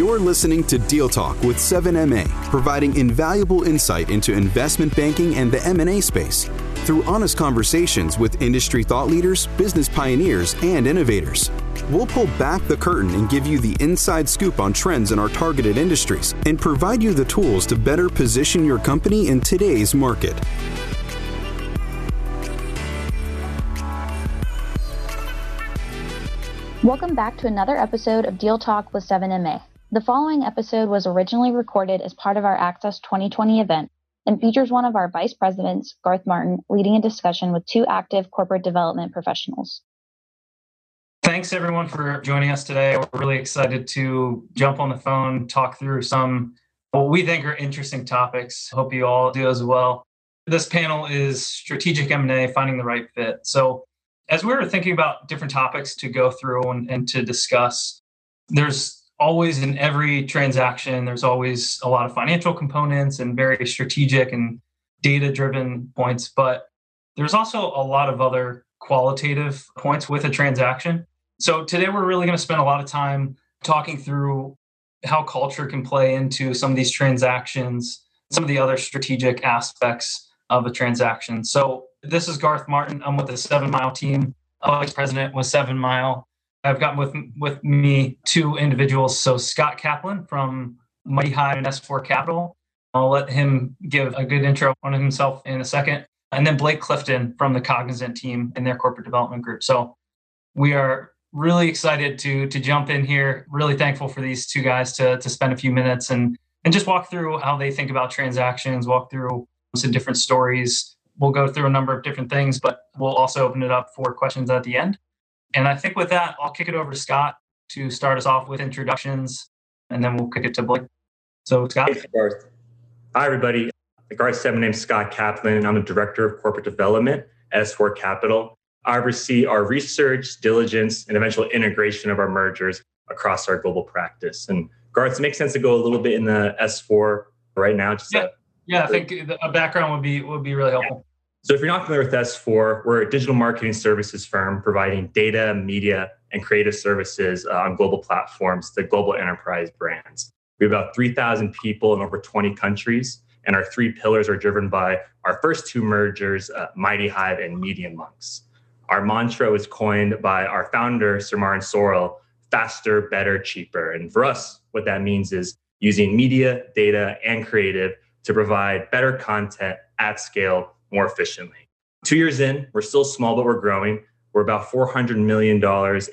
You're listening to Deal Talk with 7MA, providing invaluable insight into investment banking and the M&A space through honest conversations with industry thought leaders, business pioneers, and innovators. We'll pull back the curtain and give you the inside scoop on trends in our targeted industries and provide you the tools to better position your company in today's market. Welcome back to another episode of Deal Talk with 7MA. The following episode was originally recorded as part of our Access 2020 event and features one of our vice presidents, Garth Martin, leading a discussion with two active corporate development professionals. Thanks everyone for joining us today. We're really excited to jump on the phone, talk through some what we think are interesting topics. Hope you all do as well. This panel is strategic M&A, finding the right fit. So as we were thinking about different topics to go through and, and to discuss, there's always in every transaction, there's always a lot of financial components and very strategic and data driven points, but there's also a lot of other qualitative points with a transaction. So today we're really going to spend a lot of time talking through how culture can play into some of these transactions, some of the other strategic aspects of a transaction. So this is Garth Martin. I'm with the Seven Mile team. Vice president with Seven Mile. I've got with with me two individuals. So Scott Kaplan from Mighty Hive and S4 Capital. I'll let him give a good intro on himself in a second. And then Blake Clifton from the Cognizant team in their corporate development group. So we are really excited to to jump in here. Really thankful for these two guys to to spend a few minutes and and just walk through how they think about transactions, walk through some different stories we'll go through a number of different things, but we'll also open it up for questions at the end. And I think with that, I'll kick it over to Scott to start us off with introductions, and then we'll kick it to Blake. So, Scott. Hey, Garth. Hi, everybody. Garth said, my name's Scott Kaplan, and I'm the Director of Corporate Development at S4 Capital. I oversee our research, diligence, and eventual integration of our mergers across our global practice. And Garth, it makes sense to go a little bit in the S4 right now. Just yeah, yeah I think a background would be would be really helpful. So, if you're not familiar with S4, we're a digital marketing services firm providing data, media, and creative services uh, on global platforms to global enterprise brands. We have about 3,000 people in over 20 countries, and our three pillars are driven by our first two mergers, uh, Mighty Hive and Media Monks. Our mantra was coined by our founder, Sir Martin Sorrell faster, better, cheaper. And for us, what that means is using media, data, and creative to provide better content at scale more efficiently. Two years in, we're still small, but we're growing. We're about $400 million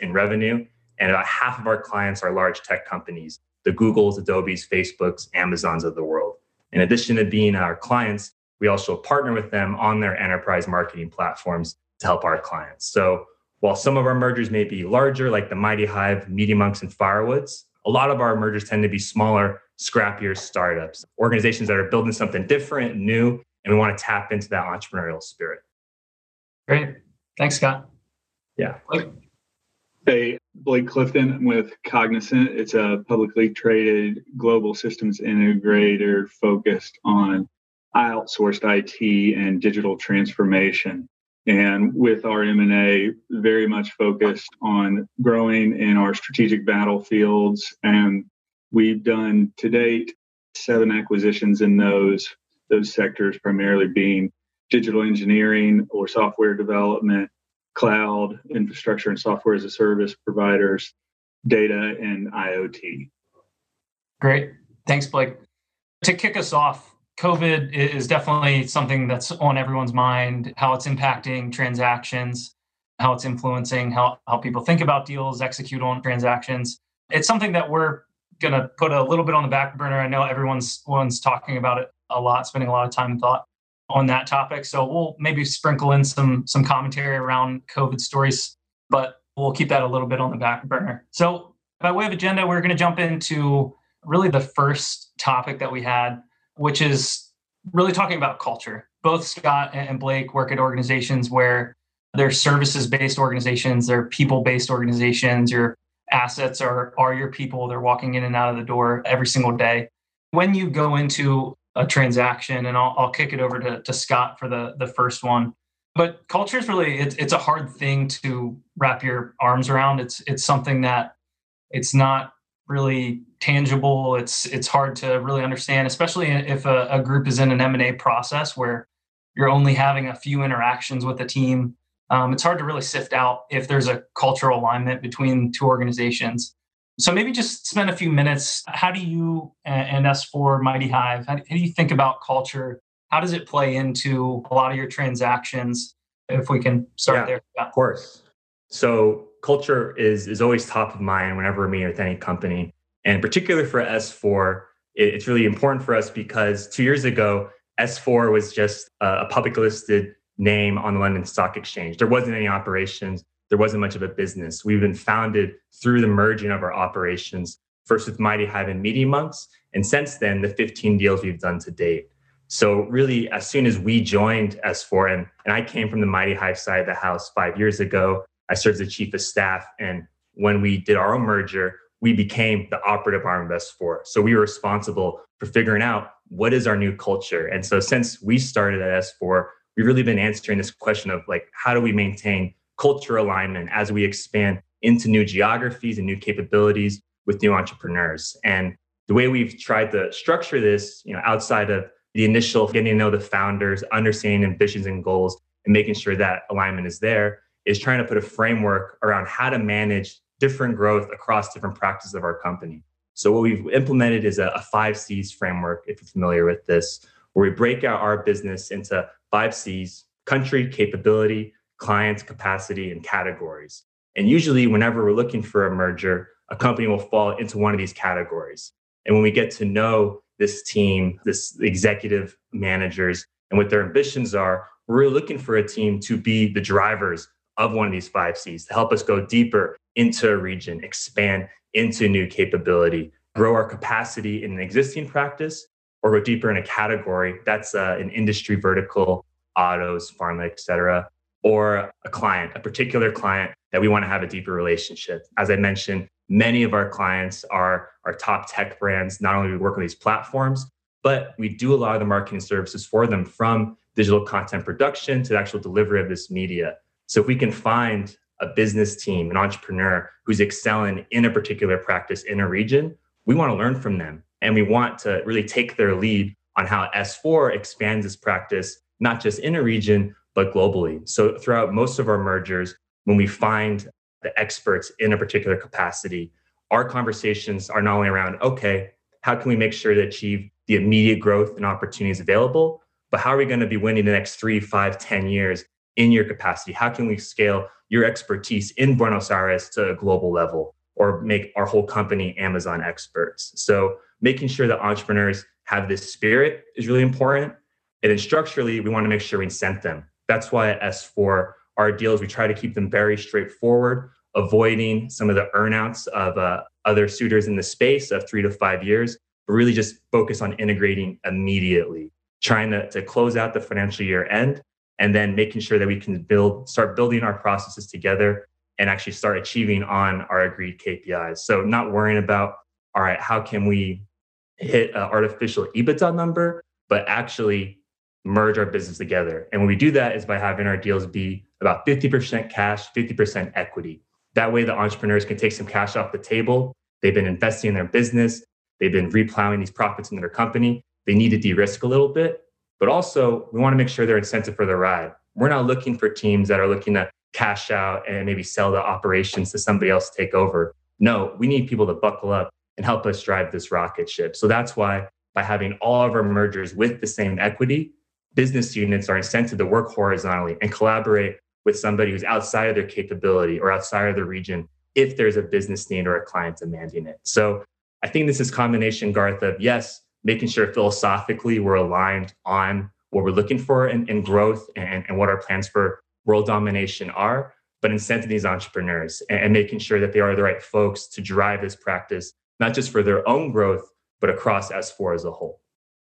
in revenue, and about half of our clients are large tech companies the Googles, Adobes, Facebooks, Amazons of the world. In addition to being our clients, we also partner with them on their enterprise marketing platforms to help our clients. So while some of our mergers may be larger, like the Mighty Hive, Media Monks, and Firewoods, a lot of our mergers tend to be smaller, scrappier startups, organizations that are building something different, new, and we want to tap into that entrepreneurial spirit. Great. Thanks, Scott. Yeah. Hey, Blake Clifton with Cognizant. It's a publicly traded global systems integrator focused on outsourced IT and digital transformation. And with our M&A, very much focused on growing in our strategic battlefields. And we've done to date seven acquisitions in those those sectors primarily being digital engineering or software development, cloud infrastructure and software as a service providers, data and IoT. Great. Thanks, Blake. To kick us off, COVID is definitely something that's on everyone's mind, how it's impacting transactions, how it's influencing how, how people think about deals, execute on transactions. It's something that we're going to put a little bit on the back burner. I know everyone's, everyone's talking about it a lot, spending a lot of time and thought on that topic. So we'll maybe sprinkle in some some commentary around COVID stories, but we'll keep that a little bit on the back burner. So by way of agenda, we're going to jump into really the first topic that we had, which is really talking about culture. Both Scott and Blake work at organizations where they're services based organizations, they're people based organizations. Your assets are are your people. They're walking in and out of the door every single day. When you go into a transaction and I'll, I'll kick it over to, to Scott for the, the first one. But culture is really, it's, it's a hard thing to wrap your arms around. It's, it's something that it's not really tangible. It's it's hard to really understand, especially if a, a group is in an M and A process where you're only having a few interactions with the team. Um, it's hard to really sift out if there's a cultural alignment between two organizations. So maybe just spend a few minutes. How do you and S4 Mighty Hive, how do you think about culture? How does it play into a lot of your transactions? If we can start yeah, there. Of course. So culture is is always top of mind whenever we're meeting with any company. And particularly for S4, it's really important for us because two years ago, S4 was just a public listed name on the London Stock Exchange. There wasn't any operations there wasn't much of a business. We've been founded through the merging of our operations, first with Mighty Hive and Media Monks, and since then, the 15 deals we've done to date. So, really, as soon as we joined S4, and, and I came from the Mighty Hive side of the house five years ago, I served as chief of staff. And when we did our own merger, we became the operative arm of S4. So, we were responsible for figuring out what is our new culture. And so, since we started at S4, we've really been answering this question of like, how do we maintain culture alignment as we expand into new geographies and new capabilities with new entrepreneurs. And the way we've tried to structure this, you know, outside of the initial getting to know the founders, understanding ambitions and goals, and making sure that alignment is there, is trying to put a framework around how to manage different growth across different practices of our company. So what we've implemented is a, a five C's framework, if you're familiar with this, where we break out our business into five C's: country, capability, clients, capacity, and categories. And usually, whenever we're looking for a merger, a company will fall into one of these categories. And when we get to know this team, this executive managers, and what their ambitions are, we're looking for a team to be the drivers of one of these five C's to help us go deeper into a region, expand into new capability, grow our capacity in an existing practice, or go deeper in a category that's uh, an industry vertical, autos, pharma, et cetera, or a client, a particular client that we want to have a deeper relationship. As I mentioned, many of our clients are our top tech brands. Not only do we work on these platforms, but we do a lot of the marketing services for them from digital content production to the actual delivery of this media. So if we can find a business team, an entrepreneur who's excelling in a particular practice in a region, we want to learn from them. And we want to really take their lead on how S4 expands its practice, not just in a region, but globally. So throughout most of our mergers, when we find the experts in a particular capacity, our conversations are not only around, okay, how can we make sure to achieve the immediate growth and opportunities available, but how are we going to be winning the next three, five, ten years in your capacity? How can we scale your expertise in Buenos Aires to a global level or make our whole company Amazon experts? So making sure that entrepreneurs have this spirit is really important. And then structurally, we want to make sure we incent them that's why at S4, our deals, we try to keep them very straightforward, avoiding some of the earnouts of uh, other suitors in the space of three to five years, but really just focus on integrating immediately, trying to, to close out the financial year end, and then making sure that we can build, start building our processes together and actually start achieving on our agreed KPIs. So not worrying about, all right, how can we hit an artificial EBITDA number, but actually merge our business together. And when we do that is by having our deals be about 50% cash, 50% equity. That way the entrepreneurs can take some cash off the table. They've been investing in their business. They've been replowing these profits into their company. They need to de-risk a little bit, but also we want to make sure they're incentive for the ride. We're not looking for teams that are looking to cash out and maybe sell the operations to somebody else to take over. No, we need people to buckle up and help us drive this rocket ship. So that's why by having all of our mergers with the same equity, business units are incented to work horizontally and collaborate with somebody who's outside of their capability or outside of the region if there's a business need or a client demanding it. So I think this is combination, Garth, of yes, making sure philosophically we're aligned on what we're looking for in, in growth and, and what our plans for world domination are, but incenting these entrepreneurs and, and making sure that they are the right folks to drive this practice, not just for their own growth, but across S4 as a whole.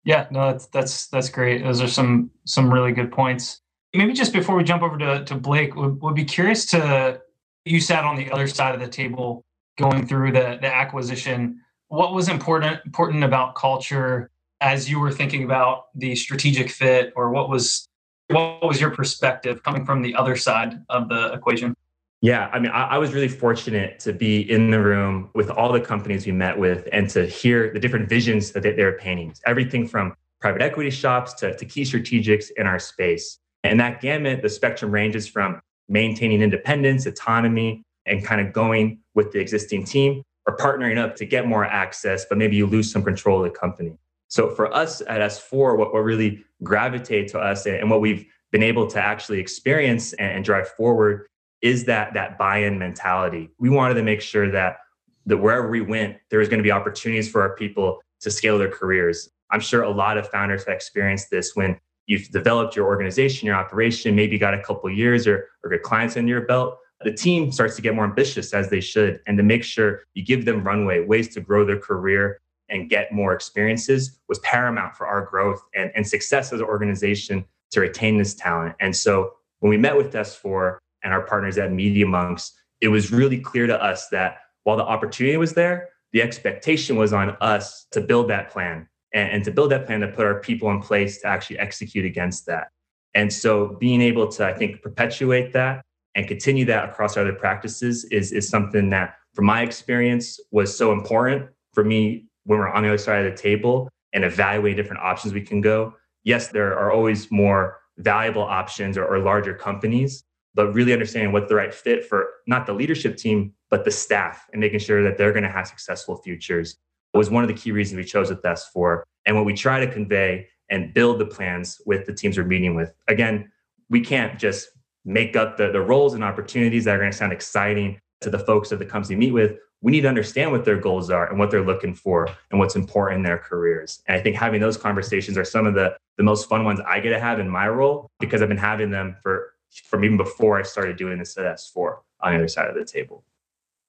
Yeah, no, that's that's that's great. Those are some some really good points. Maybe just before we jump over to, to Blake, would, would be curious to you sat on the other side of the table going through the, the acquisition. What was important important about culture as you were thinking about the strategic fit, or what was what was your perspective coming from the other side of the equation? Yeah, I mean, I, I, was really fortunate to be in the room with all the companies we met with and to hear the different visions that they, they were painting. Everything from private equity shops to, to key strategics in our space. And that gamut, the spectrum ranges from maintaining independence, autonomy, and kind of going with the existing team or partnering up to get more access, but maybe you lose some control of the company. So for us at S4, what, what really gravitates to us and, and what we've been able to actually experience and, and drive forward is that that buy-in mentality. We wanted to make sure that that wherever we went, there was going to be opportunities for our people to scale their careers. I'm sure a lot of founders have experienced this when you've developed your organization, your operation, maybe got a couple years or, or good clients under your belt. The team starts to get more ambitious as they should, and to make sure you give them runway, ways to grow their career and get more experiences was paramount for our growth and, and success as an organization to retain this talent. And so when we met with S4, and our partners at Media Monks, it was really clear to us that while the opportunity was there, the expectation was on us to build that plan and, and to build that plan to put our people in place to actually execute against that. And so being able to, I think, perpetuate that and continue that across other practices is, is something that, from my experience, was so important for me when we're on the other side of the table and evaluate different options we can go. Yes, there are always more valuable options or, or larger companies, but really understanding what's the right fit for not the leadership team, but the staff and making sure that they're going to have successful futures was one of the key reasons we chose with S4. And what we try to convey and build the plans with the teams we're meeting with. Again, we can't just make up the, the roles and opportunities that are going to sound exciting to the folks that the company meet with. We need to understand what their goals are and what they're looking for and what's important in their careers. And I think having those conversations are some of the, the most fun ones I get to have in my role because I've been having them for from even before I started doing this at S4 on the other side of the table.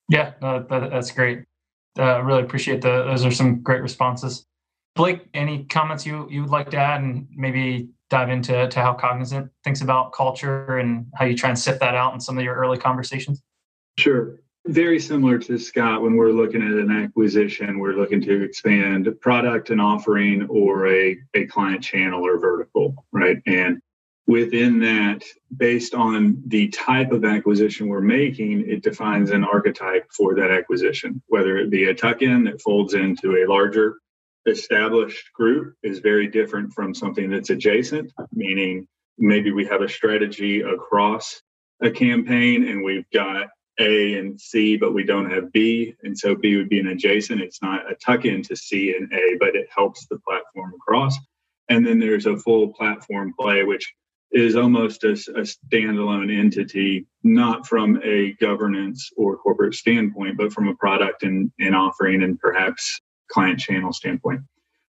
Yeah, that, that's great. I uh, really appreciate the, those are some great responses. Blake, any comments you, you would like to add and maybe dive into to how Cognizant thinks about culture and how you try and sift that out in some of your early conversations? Sure. Very similar to Scott, when we're looking at an acquisition, we're looking to expand product and offering or a, a client channel or vertical, right? And within that, based on the type of acquisition we're making, it defines an archetype for that acquisition, whether it be a tuck in that folds into a larger established group is very different from something that's adjacent, meaning maybe we have a strategy across a campaign and we've got A and C, but we don't have B. And so B would be an adjacent. It's not a tuck in to C and A, but it helps the platform across. And then there's a full platform play, which is almost a, a, standalone entity, not from a governance or corporate standpoint, but from a product and, and offering and perhaps client channel standpoint.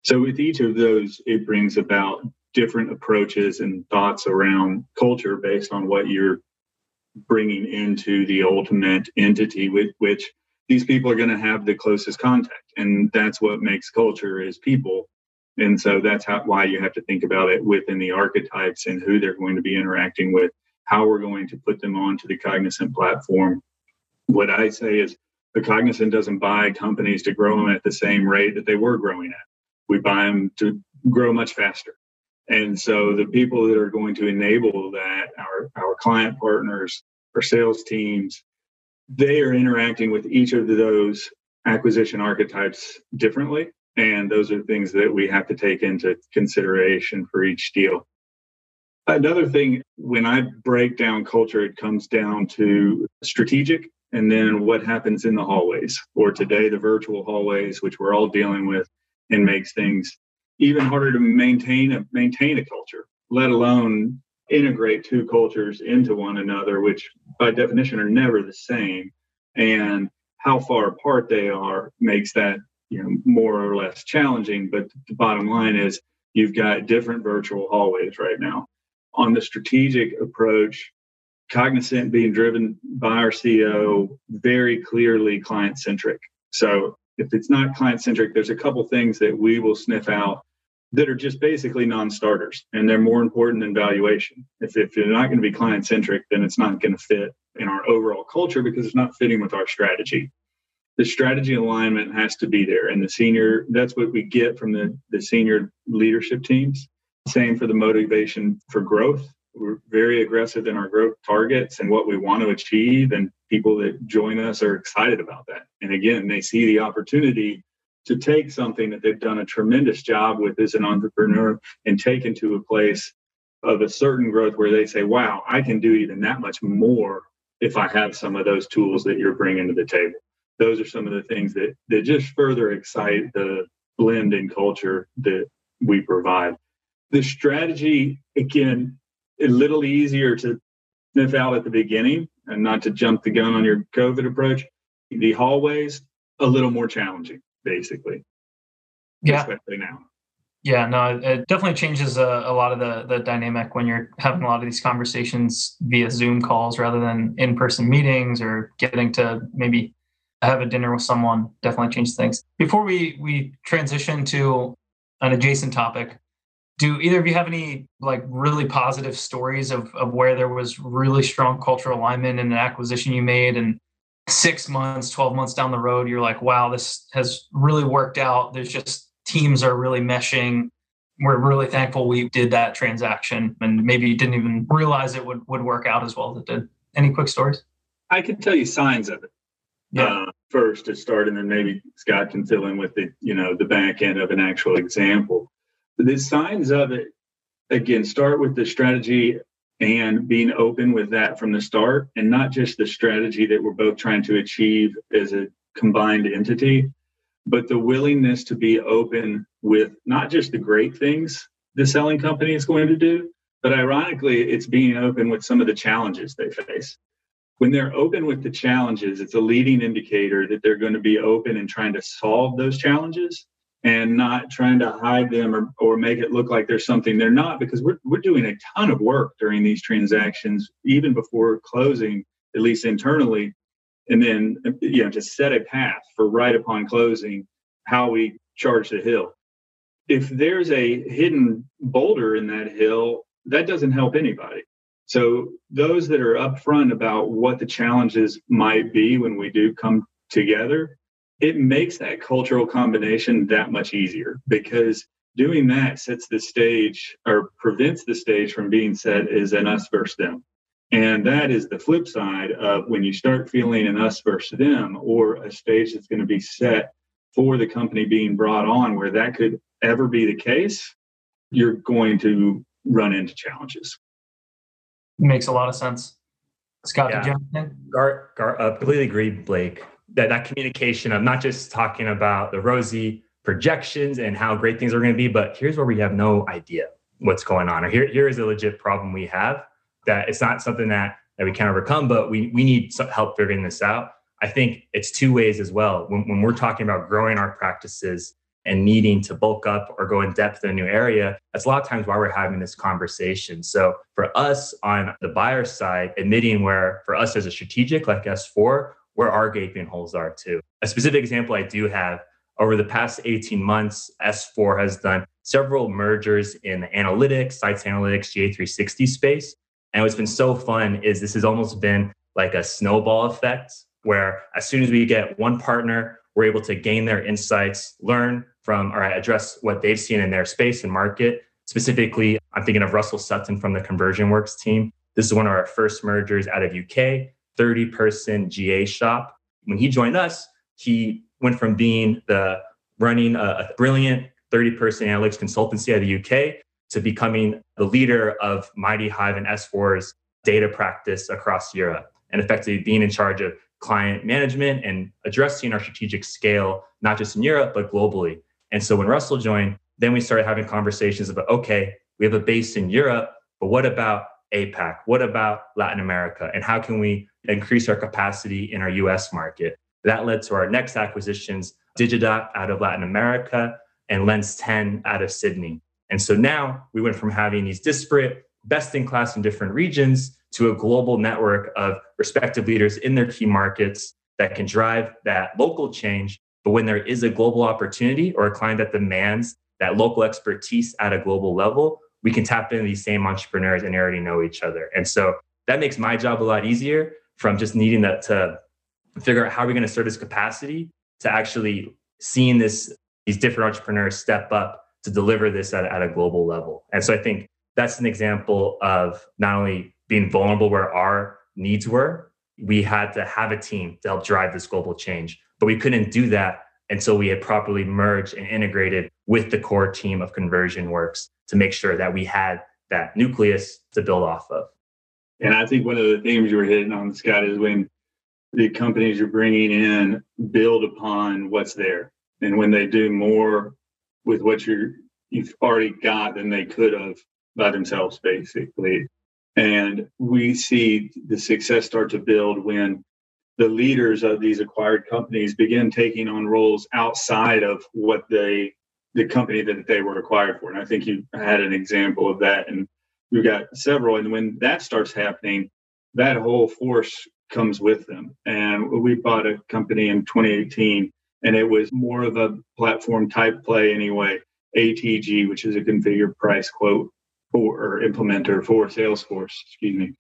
So, with each of those, it brings about different approaches and thoughts around culture based on what you're bringing into the ultimate entity with which these people are going to have the closest contact and that's what makes culture is people and so that's how, why you have to think about it within the archetypes and who they're going to be interacting with, how we're going to put them onto the Cognizant platform. What I say is the Cognizant doesn't buy companies to grow them at the same rate that they were growing at. We buy them to grow much faster. And so the people that are going to enable that, our, our client partners, our sales teams, they are interacting with each of those acquisition archetypes differently and those are things that we have to take into consideration for each deal. Another thing, when I break down culture, it comes down to strategic and then what happens in the hallways, or today, the virtual hallways, which we're all dealing with and makes things even harder to maintain a, maintain a culture, let alone integrate two cultures into one another, which by definition are never the same. And how far apart they are makes that you know more or less challenging but the bottom line is you've got different virtual hallways right now. On the strategic approach cognizant being driven by our ceo very clearly client centric so if it's not client centric there's a couple things that we will sniff out that are just basically non-starters and they're more important than valuation. If, if you're not going to be client centric then it's not going to fit in our overall culture because it's not fitting with our strategy the strategy alignment has to be there and the senior that's what we get from the, the senior leadership teams same for the motivation for growth we're very aggressive in our growth targets and what we want to achieve. And people that join us are excited about that. And again, they see the opportunity to take something that they've done a tremendous job with as an entrepreneur and take into a place of a certain growth where they say, wow, I can do even that much more if I have some of those tools that you're bringing to the table. Those are some of the things that, that just further excite the blend in culture that we provide. The strategy, again, a little easier to sniff out at the beginning and not to jump the gun on your COVID approach. The hallways, a little more challenging, basically. Yeah. Especially now. Yeah, no, it definitely changes a, a, lot of the the dynamic when you're having a lot of these conversations via Zoom calls rather than in person meetings or getting to maybe have a dinner with someone. Definitely changes things. Before we we transition to an adjacent topic, do either of you have any like really positive stories of, of where there was really strong cultural alignment in an acquisition you made and six months 12 months down the road you're like wow this has really worked out. There's just teams are really meshing. We're really thankful we did that transaction. And maybe you didn't even realize it would, would work out as well as it did. Any quick stories? I can tell you signs of it yeah. Uh, first to start and then maybe scott can fill in with the you know the back end of an actual example the signs of it again start with the strategy and being open with that from the start and not just the strategy that we're both trying to achieve as a combined entity but the willingness to be open with not just the great things the selling company is going to do but ironically it's being open with some of the challenges they face when they're open with the challenges it's a leading indicator that they're going to be open and trying to solve those challenges and not trying to hide them or, or make it look like there's something they're not because we're, we're doing a ton of work during these transactions even before closing at least internally. And then you know to set a path for right upon closing how we charge the hill. If there's a hidden boulder in that hill that doesn't help anybody so those that are upfront about what the challenges might be when we do come together it makes that cultural combination that much easier because doing that sets the stage or prevents the stage from being set as an us versus them. And that is the flip side of when you start feeling an us versus them or a stage that's going to be set for the company being brought on where that could ever be the case, you're going to run into challenges. Makes a lot of sense. Scott, yeah. did you Gar, Gar, uh, completely agree, Blake that that communication of not just talking about the rosy projections and how great things are going to be, but here's where we have no idea what's going on, or here here is a legit problem we have that it's not something that that we can overcome, but we we need some help figuring this out. I think it's two ways as well. When, when we're talking about growing our practices and needing to bulk up or go in depth in a new area, that's a lot of times why we're having this conversation. So for us on the buyer side, admitting where for us as a strategic like S4, where our gaping holes are too. A specific example I do have over the past 18 months, S4 has done several mergers in the analytics, sites analytics, GA360 space. And what's been so fun is this has almost been like a snowball effect where as soon as we get one partner, we're able to gain their insights, learn from or address what they've seen in their space and market. Specifically, I'm thinking of Russell Sutton from the Conversion Works team. This is one of our first mergers out of UK. 30 person GA shop. When he joined us, he went from being the running a, a brilliant 30 person analytics consultancy out of the UK to becoming the leader of Mighty Hive and S4's data practice across Europe and effectively being in charge of client management and addressing our strategic scale, not just in Europe, but globally. And so when Russell joined, then we started having conversations about okay, we have a base in Europe, but what about APAC? What about Latin America? And how can we increase our capacity in our US market? That led to our next acquisitions, Digodat out of Latin America and Lens 10 out of Sydney. And so now we went from having these disparate, best in class in different regions to a global network of respective leaders in their key markets that can drive that local change. But when there is a global opportunity or a client that demands that local expertise at a global level, we can tap into these same entrepreneurs and already know each other. And so that makes my job a lot easier from just needing that to figure out how we're going to this capacity to actually seeing this these different entrepreneurs step up to deliver this at, at a global level. And so I think that's an example of not only being vulnerable where our needs were, we had to have a team to help drive this global change. But we couldn't do that until we had properly merged and integrated with the core team of Conversion Works to make sure that we had that nucleus to build off of. And I think one of the themes you were hitting on, Scott, is when the companies you're bringing in build upon what's there. And when they do more with what you're, you've already got than they could have by themselves, basically. And we see the success start to build when the leaders of these acquired companies begin taking on roles outside of what they the company that they were acquired for. And I think you had an example of that. And we've got several. And when that starts happening, that whole force comes with them. And we bought a company in 2018, and it was more of a platform type play anyway. ATG, which is a configure price quote for or implementer for Salesforce, excuse me.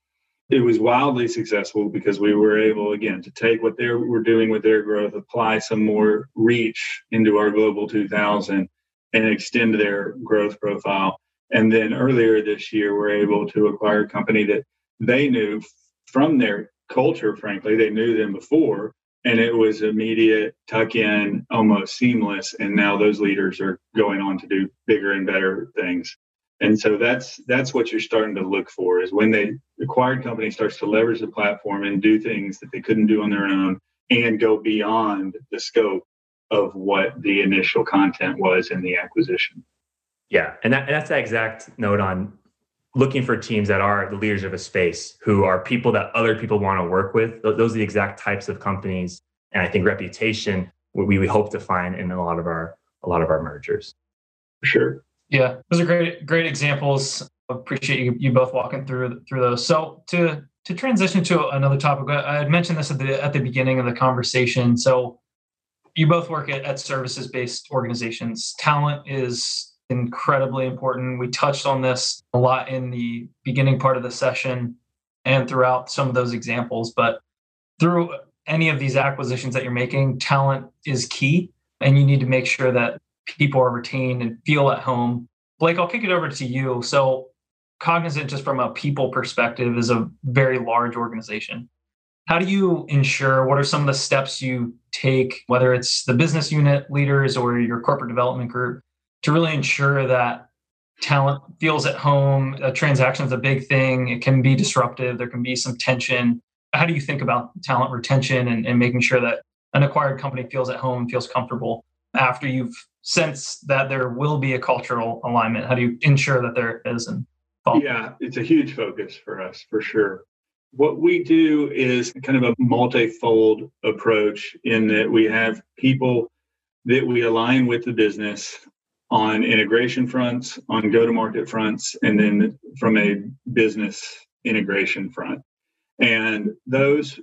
It was wildly successful because we were able, again, to take what they were doing with their growth, apply some more reach into our Global 2000, and extend their growth profile. And then earlier this year, we're able to acquire a company that they knew from their culture, frankly, they knew them before, and it was immediate tuck in, almost seamless. And now those leaders are going on to do bigger and better things and so that's that's what you're starting to look for is when the acquired company starts to leverage the platform and do things that they couldn't do on their own and go beyond the scope of what the initial content was in the acquisition. Yeah. And, that, and that's the exact note on looking for teams that are the leaders of a space who are people that other people want to work with. Those are the exact types of companies and i think reputation we, we hope to find in a lot of our a lot of our mergers. Sure yeah, those are great great examples. Appreciate you, you both walking through through those. So to to transition to another topic, I had mentioned this at the at the beginning of the conversation. So you both work at, at services based organizations. Talent is incredibly important. We touched on this a lot in the beginning part of the session and throughout some of those examples. But through any of these acquisitions that you're making, talent is key, and you need to make sure that people are retained and feel at home. Blake, I'll kick it over to you. So, Cognizant, just from a people perspective, is a very large organization. How do you ensure what are some of the steps you take, whether it's the business unit leaders or your corporate development group, to really ensure that talent feels at home? A transaction is a big thing, it can be disruptive, there can be some tension. How do you think about talent retention and, and making sure that an acquired company feels at home, feels comfortable after you've sense that there will be a cultural alignment? How do you ensure that there is? And yeah, it's a huge focus for us for sure. What we do is kind of a multifold approach in that we have people that we align with the business on integration fronts, on go to market fronts, and then from a business integration front. And those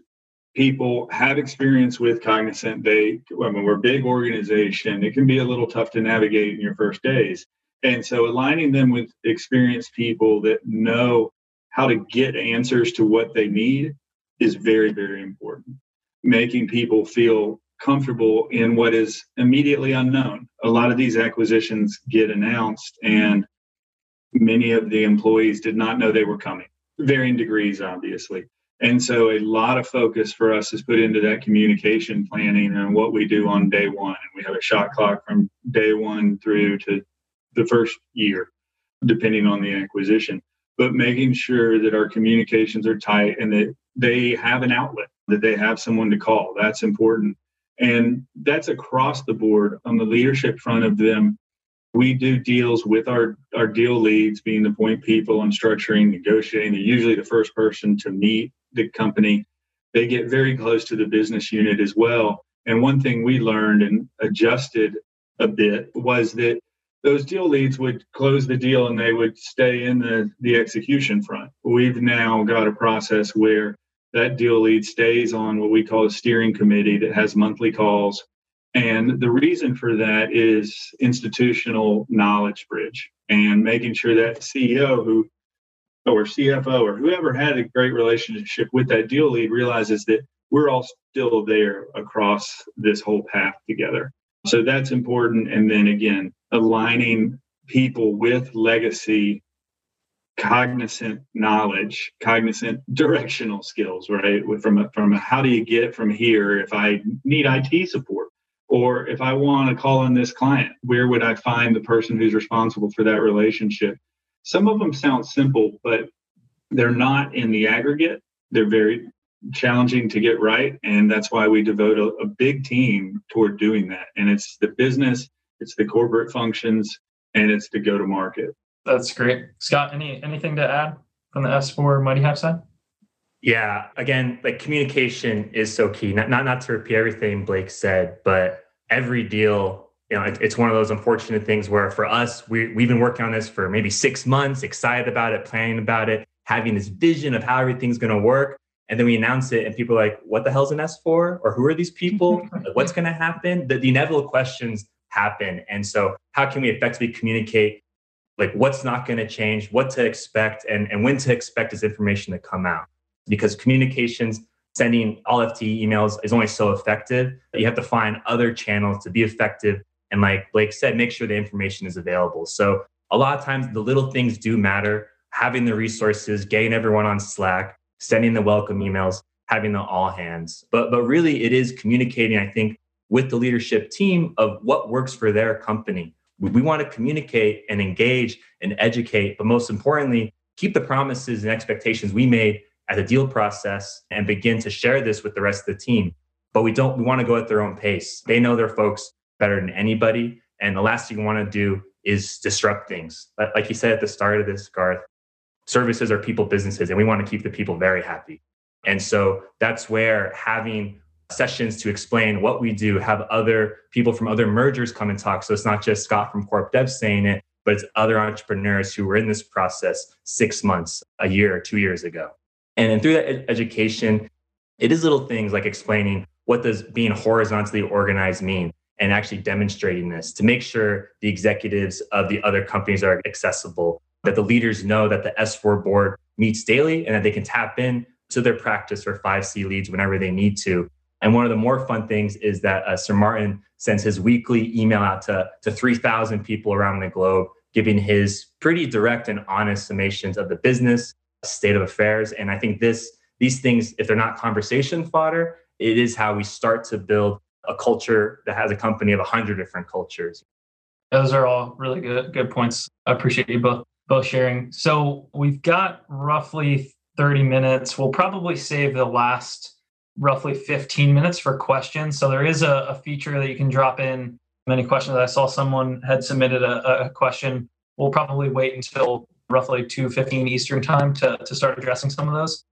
people have experience with cognizant they I mean, we're a big organization it can be a little tough to navigate in your first days. And so aligning them with experienced people that know how to get answers to what they need is very very important. Making people feel comfortable in what is immediately unknown. A lot of these acquisitions get announced and many of the employees did not know they were coming. Varying degrees obviously and so a lot of focus for us is put into that communication planning and what we do on day one. And we have a shot clock from day one through to the first year, depending on the acquisition. But making sure that our communications are tight and that they have an outlet, that they have someone to call. That's important. And that's across the board on the leadership front of them. We do deals with our, our deal leads, being the point people on structuring, negotiating. They're usually the first person to meet company, they get very close to the business unit as well. And one thing we learned and adjusted a bit was that those deal leads would close the deal and they would stay in the, the execution front. We've now got a process where that deal lead stays on what we call a steering committee that has monthly calls. And the reason for that is institutional knowledge bridge and making sure that CEO who or CFO or whoever had a great relationship with that deal lead realizes that we're all still there across this whole path together. So that's important. And then again, aligning people with legacy cognizant knowledge, cognizant directional skills, right? From a, from a, how do you get from here if I need IT support? Or if I want to call on this client, where would I find the person who's responsible for that relationship? Some of them sound simple, but they're not in the aggregate. They're very challenging to get right. And that's why we devote a, a big team toward doing that. And it's the business, it's the corporate functions, and it's the go to market. That's great. Scott, any anything to add from the S4 Mighty Hive side? Yeah, again, like communication is so key. Not not not to repeat everything Blake said, but every deal, you know, it, it's one of those unfortunate things where for us, we we've been working on this for maybe six months, excited about it, planning about it, having this vision of how everything's going to work, and then we announce it, and people are like, "What the hell's an S4? Or who are these people? like, what's going to happen?" The, the inevitable questions happen, and so how can we effectively communicate like what's not going to change, what to expect, and, and when to expect this information to come out. Because communications, sending all FTE emails is only so effective. You have to find other channels to be effective. And like Blake said, make sure the information is available. So a lot of times the little things do matter. Having the resources, getting everyone on Slack, sending the welcome emails, having the all hands. But but really it is communicating, I think, with the leadership team of what works for their company we, we want to communicate and engage and educate, but most importantly, keep the promises and expectations we made at the deal process and begin to share this with the rest of the team. But we don't, we want to go at their own pace. They know their folks better than anybody. And the last thing you want to do is disrupt things. Like you said at the start of this, Garth, services are people businesses, and we want to keep the people very happy. And so that's where having sessions to explain what we do, have other people from other mergers come and talk. So it's not just Scott from Corp Dev saying it, but it's other entrepreneurs who were in this process six months, a year, two years ago. And then through that ed- education, it is little things like explaining what does being horizontally organized mean and actually demonstrating this to make sure the executives of the other companies are accessible, that the leaders know that the S4 board meets daily and that they can tap in to their practice or 5C leads whenever they need to and one of the more fun things is that uh, Sir Martin sends his weekly email out to, to 3,000 people around the globe, giving his pretty direct and honest summations of the business state of affairs. And I think this these things, if they're not conversation fodder, it is how we start to build a culture that has a company of 100 different cultures. Those are all really good good points. I appreciate you both both sharing. So we've got roughly 30 minutes. We'll probably save the last roughly 15 minutes for questions. So there is a, a feature that you can drop in many questions. I saw someone had submitted a, a question. We'll probably wait until roughly 2.15 Eastern time to, to start addressing some of those.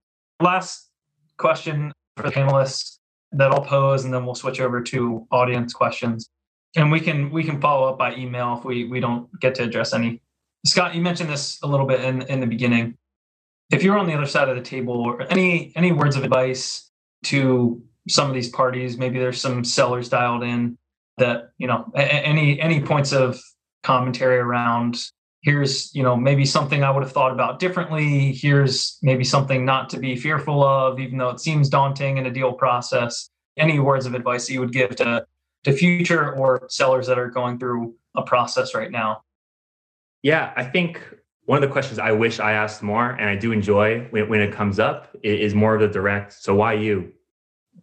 Last question for the panelists that I'll pose, and then we'll switch over to audience questions. And we can we can follow up by email if we we don't get to address any. Scott, you mentioned this a little bit in, in the beginning. If you're on the other side of the table, or any any words of advice to some of these parties. Maybe there's some sellers dialed in that, you know, any any points of commentary around here's, you know, maybe something I would have thought about differently. Here's maybe something not to be fearful of, even though it seems daunting in a deal process. Any words of advice that you would give to to future or sellers that are going through a process right now? Yeah, I think one of the questions I wish I asked more, and I do enjoy when, it comes up, is more of the direct. So why you?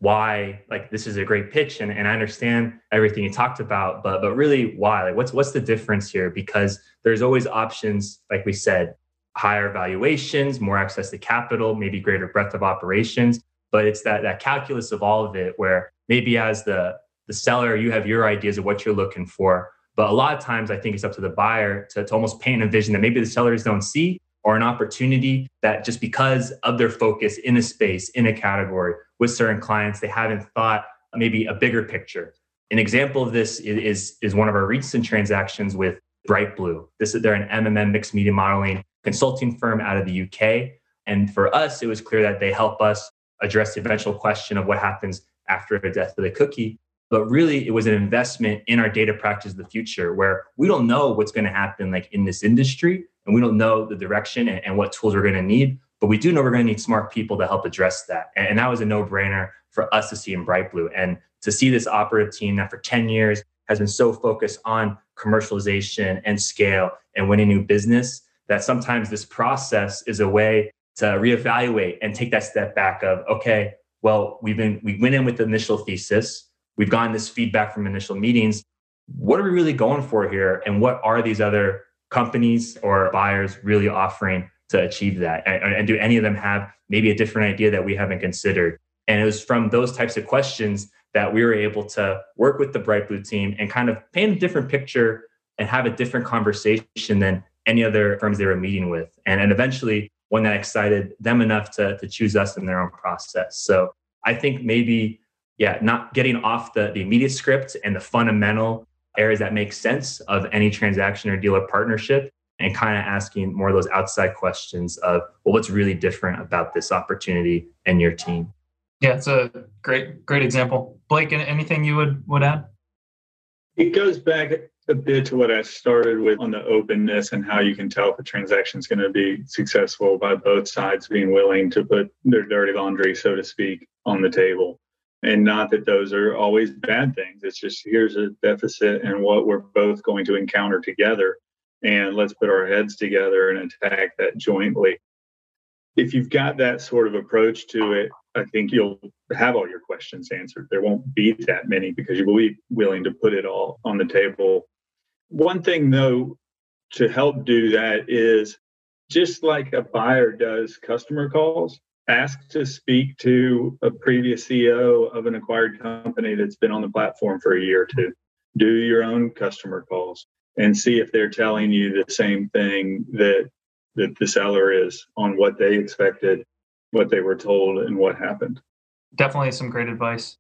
Why like this is a great pitch, and, and I understand everything you talked about, but but really why? Like what's what's the difference here? Because there's always options, like we said, higher valuations, more access to capital, maybe greater breadth of operations. But it's that that calculus of all of it, where maybe as the the seller, you have your ideas of what you're looking for, but a lot of times, I think it's up to the buyer to, to almost paint a vision that maybe the sellers don't see or an opportunity that just because of their focus in a space, in a category with certain clients, they haven't thought maybe a bigger picture. An example of this is, is, one of our recent transactions with Bright Blue. This is they're an MMM mixed media modeling consulting firm out of the UK. And for us, it was clear that they help us address the eventual question of what happens after the death of the cookie but really it was an investment in our data practice of the future where we don't know what's going to happen like in this industry and we don't know the direction and, and what tools we're going to need but we do know we're going to need smart people to help address that and, and that was a no-brainer for us to see in BrightBlue and to see this operative team that for 10 years has been so focused on commercialization and scale and winning new business that sometimes this process is a way to reevaluate and take that step back of, okay, well, we've been, we went in with the initial thesis, we've gotten this feedback from initial meetings. What are we really going for here? And what are these other companies or buyers really offering to achieve that? And, and do any of them have maybe a different idea that we haven't considered? And it was from those types of questions that we were able to work with the Bright Blue team and kind of paint a different picture and have a different conversation than any other firms they were meeting with. And, and eventually, one that excited them enough to, to choose us in their own process. So I think maybe, yeah, not getting off the, the immediate script and the fundamental areas that make sense of any transaction or dealer partnership and kind of asking more of those outside questions of, well, what's really different about this opportunity and your team? Yeah, it's a great, great example. Blake, anything you would would add? It goes back a bit to what I started with on the openness and how you can tell if a transaction is going to be successful by both sides being willing to put their dirty laundry, so to speak, on the table. And not that those are always bad things. It's just here's a deficit and what we're both going to encounter together. And let's put our heads together and attack that jointly. If you've got that sort of approach to it, I think you'll have all your questions answered. There won't be that many because you will be willing to put it all on the table. One thing, though, to help do that is just like a buyer does customer calls, ask to speak to a previous CEO of an acquired company that's been on the platform for a year or two. Do your own customer calls and see if they're telling you the same thing that that the seller is on what they expected what they were told and what happened. Definitely some great advice.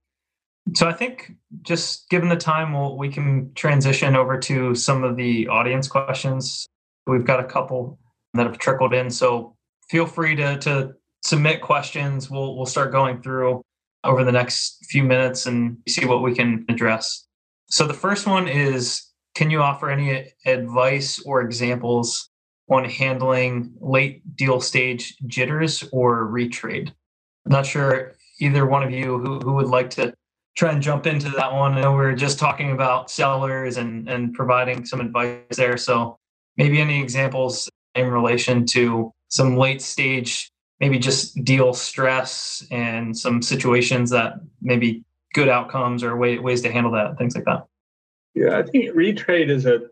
So I think just given the time, we'll, we can transition over to some of the audience questions. We've got a couple that have trickled in, so feel free to to submit questions. We'll we'll start going through over the next few minutes and see what we can address. So the first one is can you offer any advice or examples on handling late deal stage jitters or retrade. I'm not sure either one of you who, who would like to try and jump into that one. I know we were just talking about sellers and, and providing some advice there. So maybe any examples in relation to some late stage, maybe just deal stress and some situations that maybe good outcomes or way, ways to handle that, things like that. Yeah, I think retrade is a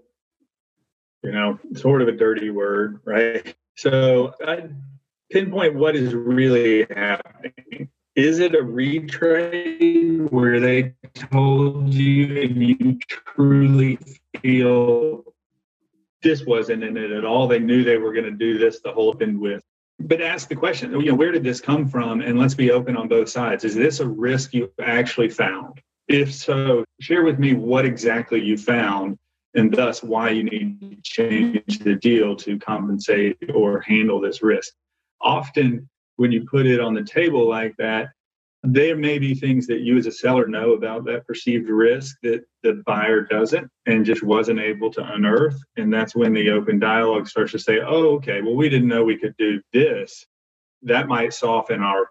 you know, sort of a dirty word, right? So I pinpoint what is really happening. Is it a retrade where they told you and you truly feel this wasn't in it at all? They knew they were going to do this the whole thing with. But ask the question, you know, where did this come from? And let's be open on both sides. Is this a risk you actually found? If so, share with me what exactly you found and thus why you need to change the deal to compensate or handle this risk. Often, when you put it on the table like that, there may be things that you as a seller know about that perceived risk that the buyer doesn't and just wasn't able to unearth. And that's when the open dialogue starts to say, oh, okay, well, we didn't know we could do this. That might soften our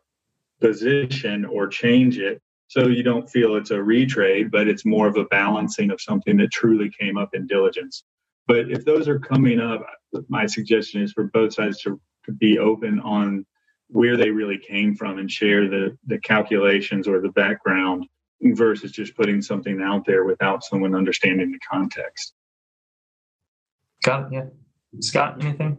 position or change it so you don't feel it's a retrade, but it's more of a balancing of something that truly came up in diligence. But if those are coming up, my suggestion is for both sides to, to be open on where they really came from and share the, the calculations or the background versus just putting something out there without someone understanding the context. Got it. Yeah. Scott, anything?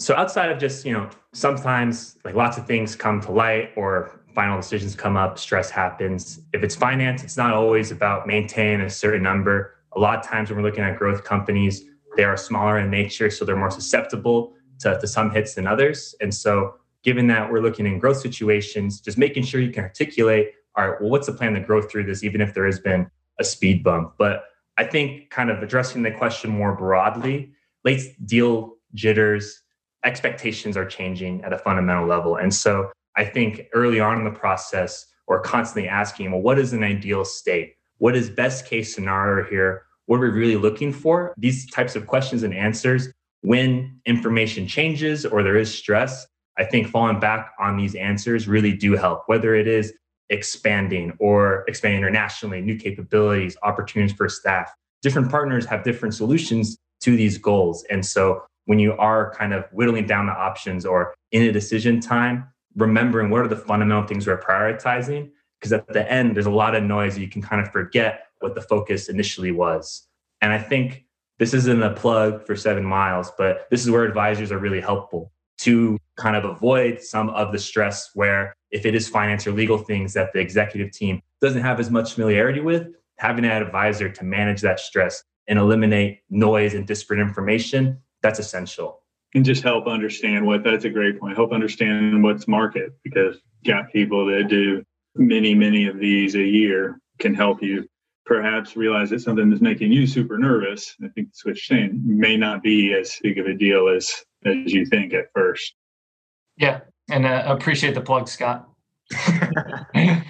So outside of just, you know, sometimes like lots of things come to light or final decisions come up, stress happens. If it's finance, it's not always about maintaining a certain number. A lot of times when we're looking at growth companies, they are smaller in nature, so they're more susceptible to, to some hits than others. And so, given that we're looking in growth situations, just making sure you can articulate, all right, well, what's the plan to grow through this, even if there has been a speed bump? But I think kind of addressing the question more broadly, late deal jitters, expectations are changing at a fundamental level. And so I think early on in the process, we're constantly asking, well, what is an ideal state? What is best case scenario here? What are we really looking for? These types of questions and answers when information changes or there is stress, I think falling back on these answers really do help, whether it is expanding or expanding internationally, new capabilities, opportunities for staff. Different partners have different solutions to these goals. And so when you are kind of whittling down the options or in a decision time, remembering what are the fundamental things we're prioritizing. Because at the end, there's a lot of noise. You can kind of forget what the focus initially was. And I think this isn't a plug for seven miles, but this is where advisors are really helpful to kind of avoid some of the stress where if it is finance or legal things that the executive team doesn't have as much familiarity with, having an advisor to manage that stress and eliminate noise and disparate information, that's essential. And just help understand what that's a great point. Help understand what's market because got people that do many, many of these a year can help you perhaps realize that something that's making you super nervous. I think that's what saying may not be as big of a deal as as you think at first. Yeah, and uh, appreciate the plug, Scott. uh,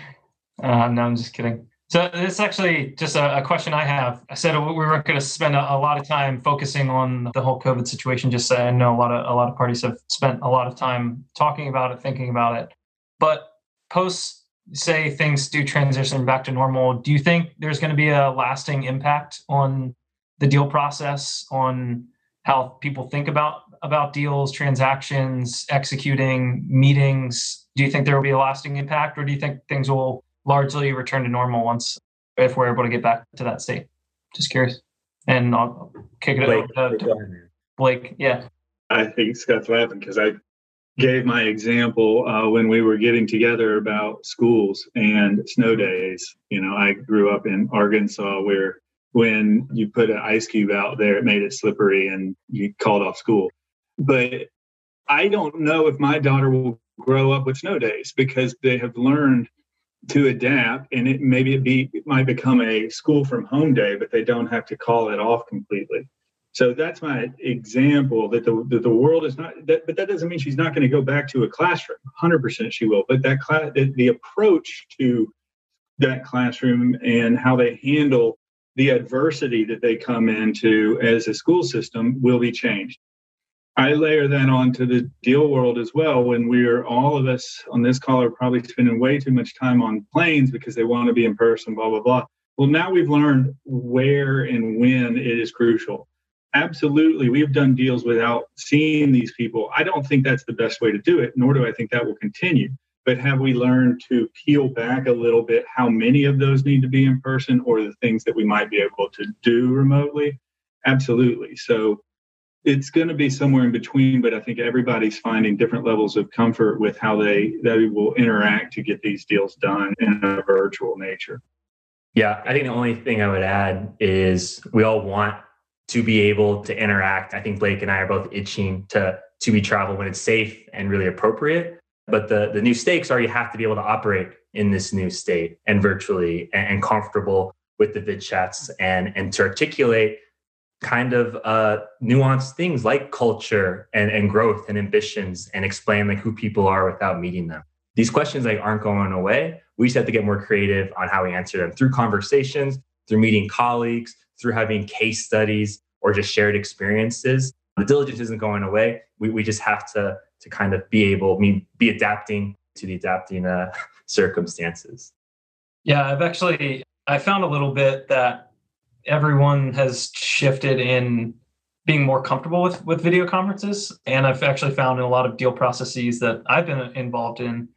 no, I'm just kidding. So this is actually just a, a, question I have. I said we weren't going to spend a, a, lot of time focusing on the whole COVID situation. Just so I know a lot of a lot of parties have spent a lot of time talking about it, thinking about it. But post, say things do transition back to normal, do you think there's going to be a lasting impact on the deal process, on how people think about about deals, transactions, executing meetings? Do you think there will be a lasting impact, or do you think things will largely return to normal once if we're able to get back to that state. Just curious. And I'll kick it Blake, over to Blake. Yeah. I think Scott's laughing because I gave my example uh, when we were getting together about schools and snow days. You know, I grew up in Arkansas where when you put an ice cube out there, it made it slippery and you called off school. But I don't know if my daughter will grow up with snow days because they have learned – to adapt and it maybe it be it might become a school from home day but they don't have to call it off completely so that's my example that the that the world is not that, but that doesn't mean she's not going to go back to a classroom 100% she will but that class the, the approach to that classroom and how they handle the adversity that they come into as a school system will be changed I layer that onto the deal world as well. When we're all of us on this call are probably spending way too much time on planes because they want to be in person, blah, blah, blah. Well, now we've learned where and when it is crucial. Absolutely, we've done deals without seeing these people. I don't think that's the best way to do it, nor do I think that will continue. But have we learned to peel back a little bit how many of those need to be in person or the things that we might be able to do remotely? Absolutely. So it's going to be somewhere in between, but I think everybody's finding different levels of comfort with how they they will interact to get these deals done in a virtual nature. Yeah, I think the only thing I would add is we all want to be able to interact. I think Blake and I are both itching to to be travel when it's safe and really appropriate. But the the new stakes are you have to be able to operate in this new state and virtually and, and comfortable with the vid chats and and to articulate kind of uh, nuanced things like culture and, and growth and ambitions and explain like who people are without meeting them. These questions like aren't going away. We just have to get more creative on how we answer them through conversations, through meeting colleagues, through having case studies or just shared experiences. The diligence isn't going away. We, we just have to to kind of be able, be, be adapting to the adapting uh, circumstances. Yeah, I've actually I found a little bit that everyone has shifted in being more comfortable with with video conferences and i've actually found in a lot of deal processes that i've been involved in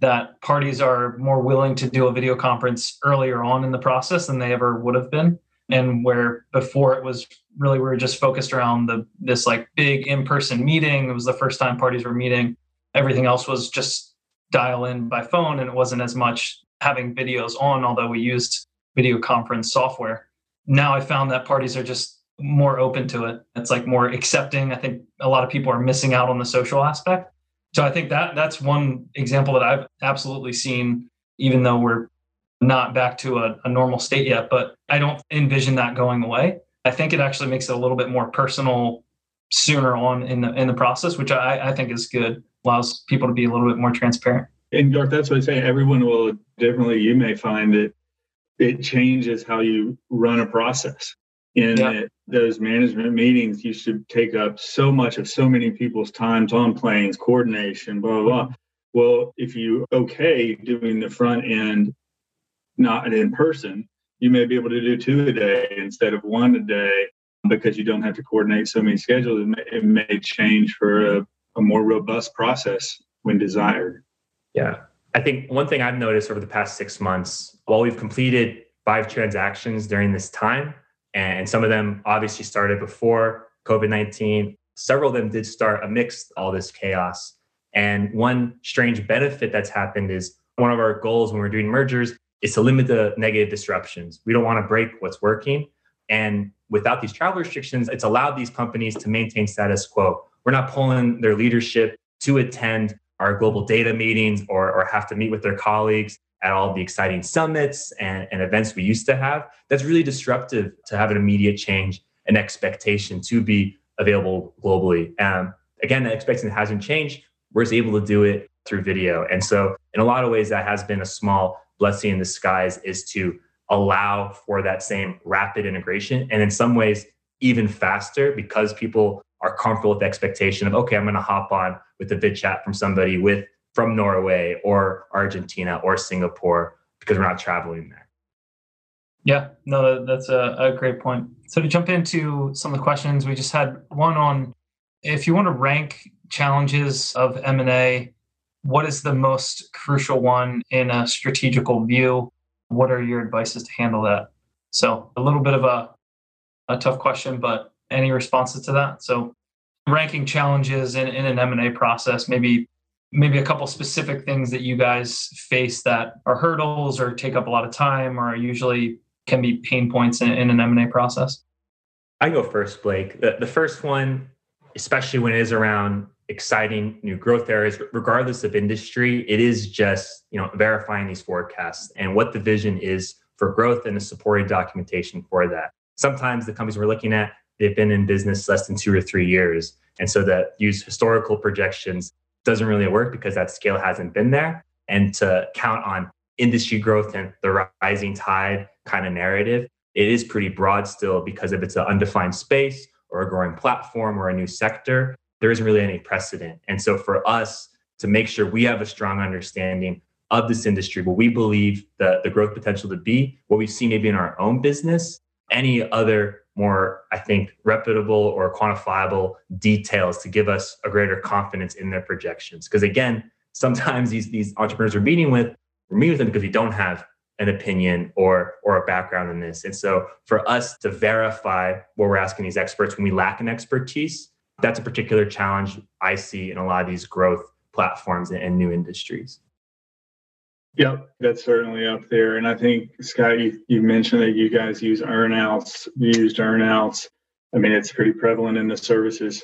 that parties are more willing to do a video conference earlier on in the process than they ever would have been and where before it was really we were just focused around the this like big in-person meeting it was the first time parties were meeting everything else was just dial in by phone and it wasn't as much having videos on although we used video conference software now I found that parties are just more open to it. It's like more accepting. I think a lot of people are missing out on the social aspect. So I think that that's one example that I've absolutely seen, even though we're not back to a, a normal state yet, but I don't envision that going away. I think it actually makes it a little bit more personal sooner on in the in the process, which I, I think is good, allows people to be a little bit more transparent. And Garth, that's what I say. Everyone will differently. You may find that it changes how you run a process. In yeah. those management meetings, you should take up so much of so many people's times on planes, coordination, blah, blah, blah. Well, if you okay doing the front end not in person, you may be able to do two a day instead of one a day. because you don't have to coordinate so many schedules. It may, it may change for a, a more robust process when desired. Yeah. I think one thing I've noticed over the past six months, while we've completed five transactions during this time, and some of them obviously started before COVID 19, several of them did start amidst all this chaos. And one strange benefit that's happened is one of our goals when we're doing mergers is to limit the negative disruptions. We don't want to break what's working. And without these travel restrictions, it's allowed these companies to maintain status quo. We're not pulling their leadership to attend our global data meetings or, or have to meet with their colleagues at all the exciting summits and, and events we used to have. That's really disruptive to have an immediate change and expectation to be available globally. Um, again, the expectation hasn't changed. We're able to do it through video. And so, in a lot of ways, that has been a small blessing in disguise is to allow for that same rapid integration. And in some ways, even faster because people are comfortable with the expectation of, okay, I'm going to hop on with a vid chat from somebody with from Norway or Argentina or Singapore because we're not traveling there. Yeah, no, that's a, a great point. So to jump into some of the questions, we just had one on if you want to rank challenges of M&A, what is the most crucial one in a strategical view? What are your advices to handle that? So a little bit of a, a tough question, but any responses to that? So ranking challenges in, in an M&A process, maybe maybe a couple specific things that you guys face that are hurdles or take up a lot of time or usually can be pain points in, in an M&A process? I go first, Blake. The, the first one, especially when it is around exciting new growth areas, regardless of industry, it is just you know verifying these forecasts and what the vision is for growth and the supporting documentation for that. Sometimes the companies we're looking at, they've been in business less than two or three years. And so that use historical projections doesn't really work because that scale hasn't been there. And to count on industry growth and the rising tide kind of narrative, it is pretty broad still because if it's an undefined space or a growing platform or a new sector, there isn't really any precedent. And so for us to make sure we have a strong understanding of this industry, what we believe the, the growth potential to be, what we see maybe in our own business, any other more, I think, reputable or quantifiable details to give us a greater confidence in their projections. Because again, sometimes these, these entrepreneurs we're meeting with, we're meeting with them because we don't have an opinion or or a background in this. And so for us to verify what we're asking these experts when we lack an expertise, that's a particular challenge I see in a lot of these growth platforms and new industries. Yep, that's certainly up there. And I think Scott, you, you mentioned that you guys use earnouts, used earnouts. I mean, it's pretty prevalent in the services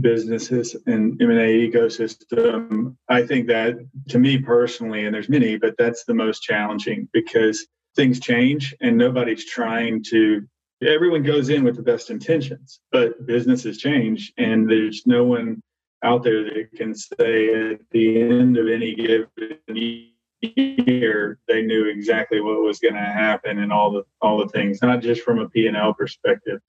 businesses and M&A ecosystem. I think that to me personally, and there's many, but that's the most challenging because things change and nobody's trying to everyone goes in with the best intentions, but businesses change and there's no one out there that can say at the end of any given year they knew exactly what was going to happen and all the all the things not just from a p&l perspective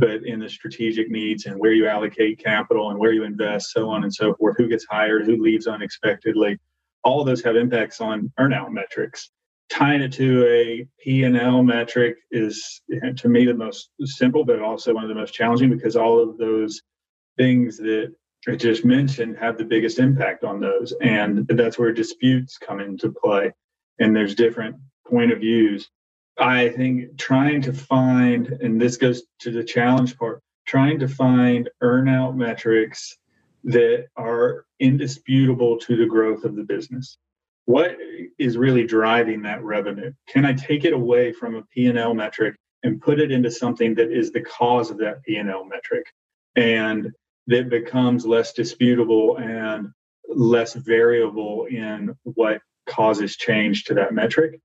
but in the strategic needs and where you allocate capital and where you invest, so on and so forth, who gets hired, who leaves unexpectedly. All of those have impacts on earnout metrics. Tying it to a P&L metric is, to me, the most simple, but also one of the most challenging because all of those things that I just mentioned have the biggest impact on those. And that's where disputes come into play. And there's different point of views I think trying to find, and this goes to the challenge part, trying to find earnout metrics that are indisputable to the growth of the business. What is really driving that revenue? Can I take it away from a P&L metric and put it into something that is the cause of that P&L metric and that becomes less disputable and less variable in what causes change to that metric?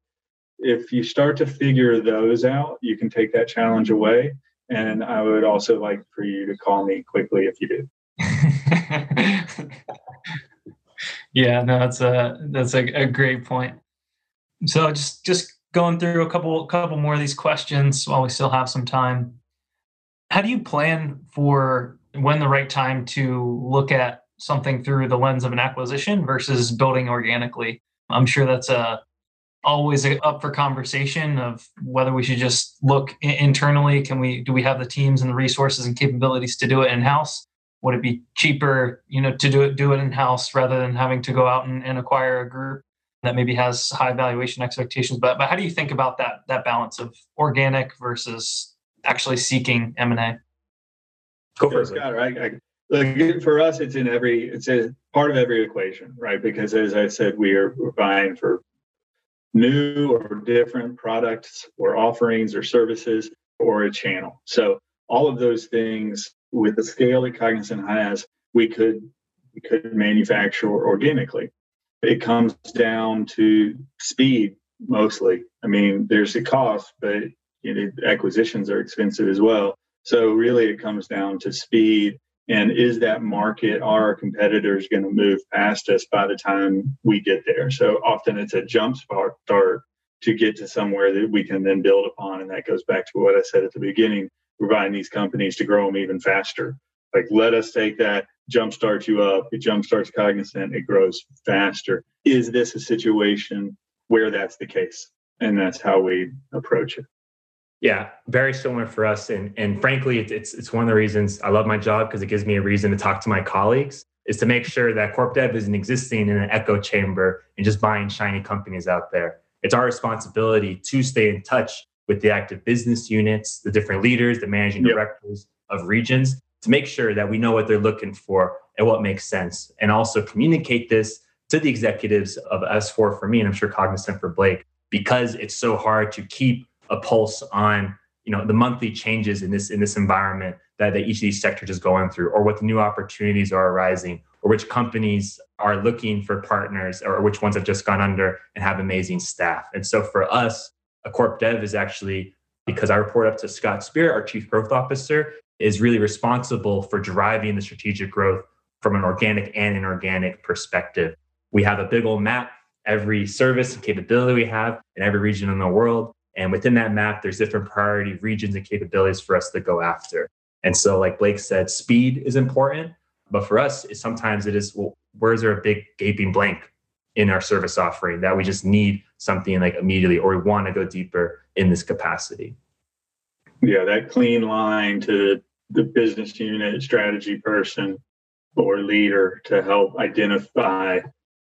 if you start to figure those out, you can take that challenge away. And I would also like for you to call me quickly if you do. yeah, no, that's a that's a, a great point. So just just going through a couple couple more of these questions while we still have some time. How do you plan for when the right time to look at something through the lens of an acquisition versus building organically? I'm sure that's a always up for conversation of whether we should just look internally. Can we do we have the teams and the resources and capabilities to do it in house? Would it be cheaper, you know, to do it do it in house rather than having to go out and, and acquire a group that maybe has high valuation expectations? But but how do you think about that that balance of organic versus actually seeking M and A? Go for it, Scott. Right. I, like for us, it's in every it's a part of every equation, right? Because as I said, we are we're buying for new or different products or offerings or services or a channel. So all of those things with the scale that Cognizant has, we could we could manufacture organically. It comes down to speed mostly. I mean, there's a cost, but you know, acquisitions are expensive as well. So really, it comes down to speed and is that market are our competitors going to move past us by the time we get there so often it's a jump start to get to somewhere that we can then build upon and that goes back to what i said at the beginning we're buying these companies to grow them even faster like let us take that jump start you up it jump starts cognizant it grows faster is this a situation where that's the case and that's how we approach it yeah, very similar for us, and and frankly, it's it's, it's one of the reasons I love my job because it gives me a reason to talk to my colleagues. Is to make sure that corp dev isn't existing in an echo chamber and just buying shiny companies out there. It's our responsibility to stay in touch with the active business units, the different leaders, the managing yep. directors of regions, to make sure that we know what they're looking for and what makes sense, and also communicate this to the executives of S4 for me, and I'm sure cognizant for Blake, because it's so hard to keep a pulse on you know the monthly changes in this in this environment that, that each of these sectors is going through or what the new opportunities are arising or which companies are looking for partners or which ones have just gone under and have amazing staff and so for us a corp dev is actually because i report up to scott Spirit our chief growth officer is really responsible for driving the strategic growth from an organic and inorganic perspective we have a big old map every service and capability we have in every region in the world and within that map, there's different priority regions and capabilities for us to go after. And so, like Blake said, speed is important. But for us, sometimes it is, well, where's there a big gaping blank in our service offering that we just need something like immediately or we want to go deeper in this capacity? Yeah, that clean line to the business unit strategy person or leader to help identify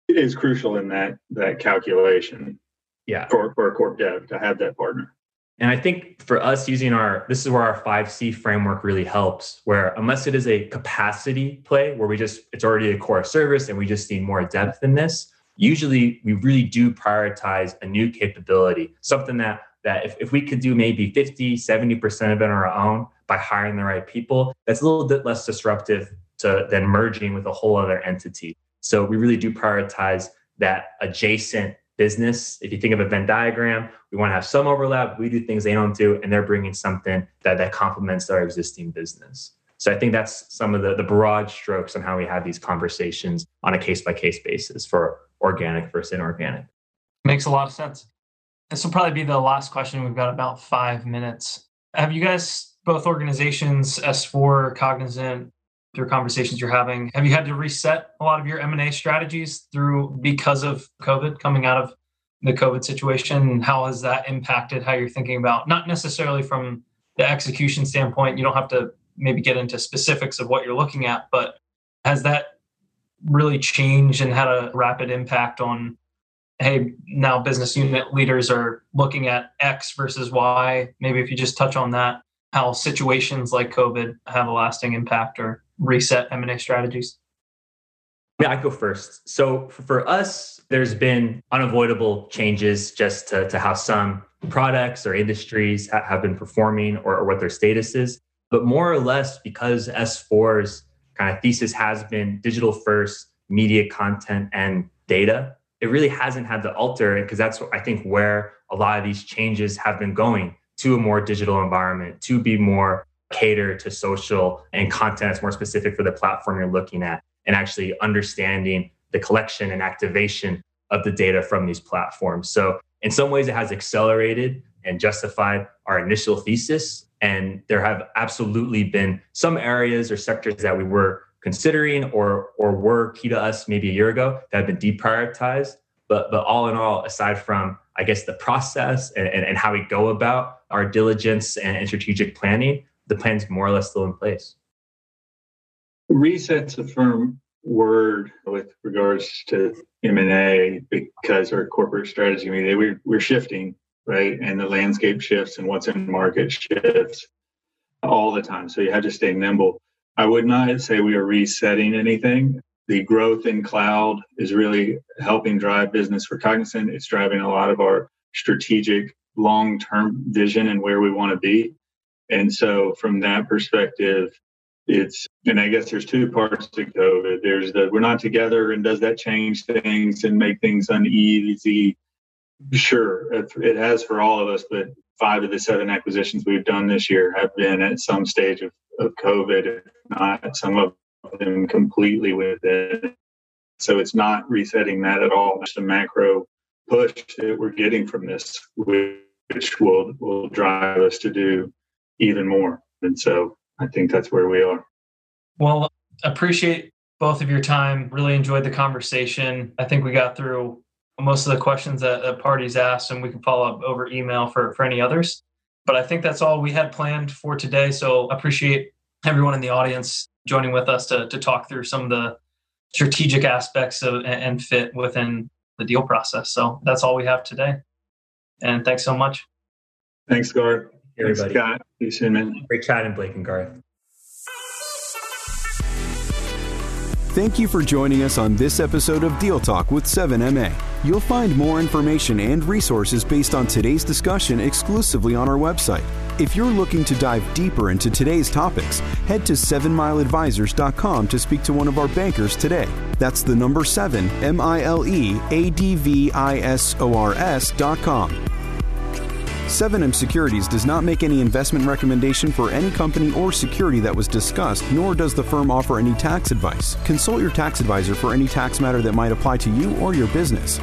is crucial in that that calculation. Yeah. For, for a corp dev to have that partner. And i think for us using our this is where our 5c framework really helps where unless it is a capacity play where we just it's already a core service and we just need more depth in this usually we really do prioritize a new capability something that that if, if we could do maybe 50 70% of it on our own by hiring the right people that's a little bit less disruptive to than merging with a whole other entity so we really do prioritize that adjacent business. If you think of a Venn diagram, we want to have some overlap. We do things they don't do, and they're bringing something that that complements our existing business. So I think that's some of the, the broad strokes on how we have these conversations on a case by case basis for organic versus inorganic. Makes a lot of sense. This will probably be the last question. We've got about five minutes. Have you guys, both organizations, S4, Cognizant, through conversations you're having have you had to reset a lot of your m&a strategies through because of covid coming out of the covid situation how has that impacted how you're thinking about not necessarily from the execution standpoint you don't have to maybe get into specifics of what you're looking at but has that really changed and had a rapid impact on hey now business unit leaders are looking at x versus y maybe if you just touch on that how situations like covid have a lasting impact or reset M&A strategies? Yeah, I go first. So for us, there's been unavoidable changes just to, to how some products or industries have been performing or, or what their status is. But more or less, because S4's kind of thesis has been digital first, media content, and data, it really hasn't had to alter because that's I think where a lot of these changes have been going to a more digital environment, to be more cater to social and content that's more specific for the platform you're looking at and actually understanding the collection and activation of the data from these platforms. So, in some ways, it has accelerated and justified our initial thesis. And there have absolutely been some areas or sectors that we were considering or or were key to us maybe a year ago that have been deprioritized. But but all in all, aside from I guess, the process and, and, and how we go about our diligence and, strategic planning, the plan's more or less still in place. Reset's a firm word with regards to M&A because our corporate strategy, I mean, we're, we're shifting, right? And the landscape shifts and what's in market shifts all the time. So you have to stay nimble. I would not say we are resetting anything. The growth in cloud is really helping drive business for Cognizant. It's driving a lot of our strategic long term vision and where we want to be. And so, from that perspective, it's, and I guess there's two parts to COVID. There's the we're not together, and does that change things and make things uneasy? Sure, it has for all of us, but five of the seven acquisitions we've done this year have been at some stage of, of COVID, if not some of them completely with it. So it's not resetting that at all. It's a macro push that we're getting from this, which will will drive us to do even more. And so I think that's where we are. Well, appreciate both of your time. Really enjoyed the conversation. I think we got through most of the questions that, that parties asked, and we can follow up over email for, for any others. But I think that's all we had planned for today. So appreciate everyone in the audience joining with us to, to talk through some of the strategic aspects of, and fit within the deal process. So that's all we have today. And thanks so much. Thanks, Garth. Thanks, Scott. See you soon, man. Great chatting, Blake and Garth. Thank you for joining us on this episode of Deal Talk with 7MA. You'll find more information and resources based on today's discussion exclusively on our website. If you're looking to dive deeper into today's topics, head to 7mileadvisors.com to speak to one of our bankers today. That's the number 7, M I L E A D V I S O R S.com. 7M Securities does not make any investment recommendation for any company or security that was discussed, nor does the firm offer any tax advice. Consult your tax advisor for any tax matter that might apply to you or your business.